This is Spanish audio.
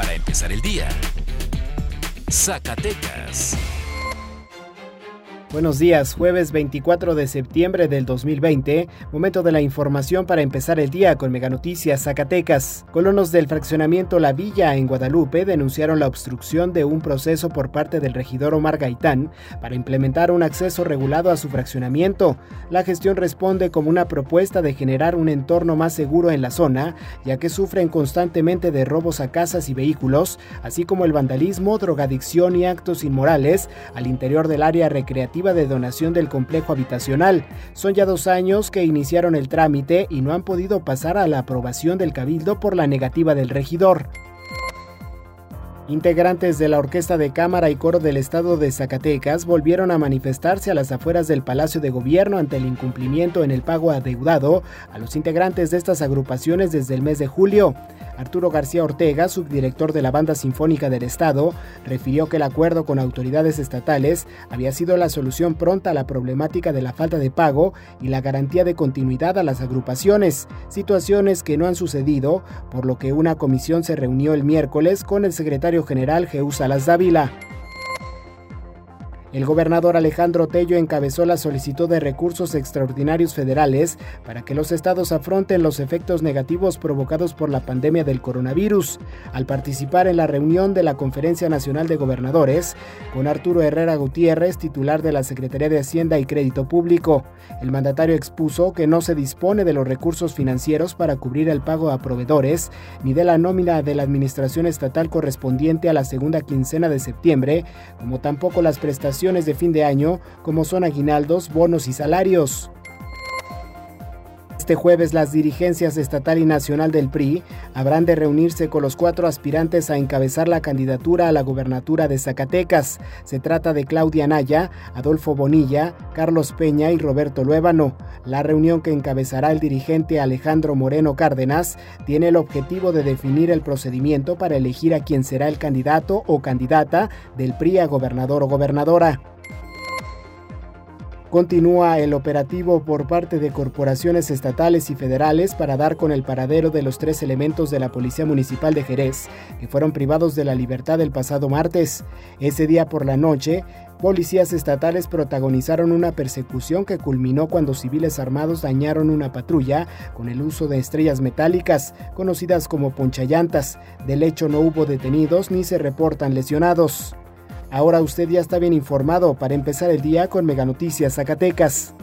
para empezar el día. Zacatecas. Buenos días, jueves 24 de septiembre del 2020, momento de la información para empezar el día con Mega Noticias Zacatecas. Colonos del fraccionamiento La Villa en Guadalupe denunciaron la obstrucción de un proceso por parte del regidor Omar Gaitán para implementar un acceso regulado a su fraccionamiento. La gestión responde como una propuesta de generar un entorno más seguro en la zona, ya que sufren constantemente de robos a casas y vehículos, así como el vandalismo, drogadicción y actos inmorales al interior del área recreativa de donación del complejo habitacional. Son ya dos años que iniciaron el trámite y no han podido pasar a la aprobación del cabildo por la negativa del regidor. Integrantes de la Orquesta de Cámara y Coro del Estado de Zacatecas volvieron a manifestarse a las afueras del Palacio de Gobierno ante el incumplimiento en el pago adeudado a los integrantes de estas agrupaciones desde el mes de julio. Arturo García Ortega, subdirector de la Banda Sinfónica del Estado, refirió que el acuerdo con autoridades estatales había sido la solución pronta a la problemática de la falta de pago y la garantía de continuidad a las agrupaciones, situaciones que no han sucedido, por lo que una comisión se reunió el miércoles con el secretario general Jeú Salas Dávila. El gobernador Alejandro Tello encabezó la solicitud de recursos extraordinarios federales para que los estados afronten los efectos negativos provocados por la pandemia del coronavirus. Al participar en la reunión de la Conferencia Nacional de Gobernadores, con Arturo Herrera Gutiérrez, titular de la Secretaría de Hacienda y Crédito Público, el mandatario expuso que no se dispone de los recursos financieros para cubrir el pago a proveedores ni de la nómina de la administración estatal correspondiente a la segunda quincena de septiembre, como tampoco las prestaciones de fin de año, como son aguinaldos, bonos y salarios. Este jueves las dirigencias estatal y nacional del PRI habrán de reunirse con los cuatro aspirantes a encabezar la candidatura a la gobernatura de Zacatecas. Se trata de Claudia Naya, Adolfo Bonilla, Carlos Peña y Roberto Luébano. La reunión que encabezará el dirigente Alejandro Moreno Cárdenas tiene el objetivo de definir el procedimiento para elegir a quien será el candidato o candidata del PRI a gobernador o gobernadora. Continúa el operativo por parte de corporaciones estatales y federales para dar con el paradero de los tres elementos de la Policía Municipal de Jerez, que fueron privados de la libertad el pasado martes. Ese día por la noche, policías estatales protagonizaron una persecución que culminó cuando civiles armados dañaron una patrulla con el uso de estrellas metálicas, conocidas como ponchallantas. Del hecho no hubo detenidos ni se reportan lesionados. Ahora usted ya está bien informado para empezar el día con Mega Noticias Zacatecas.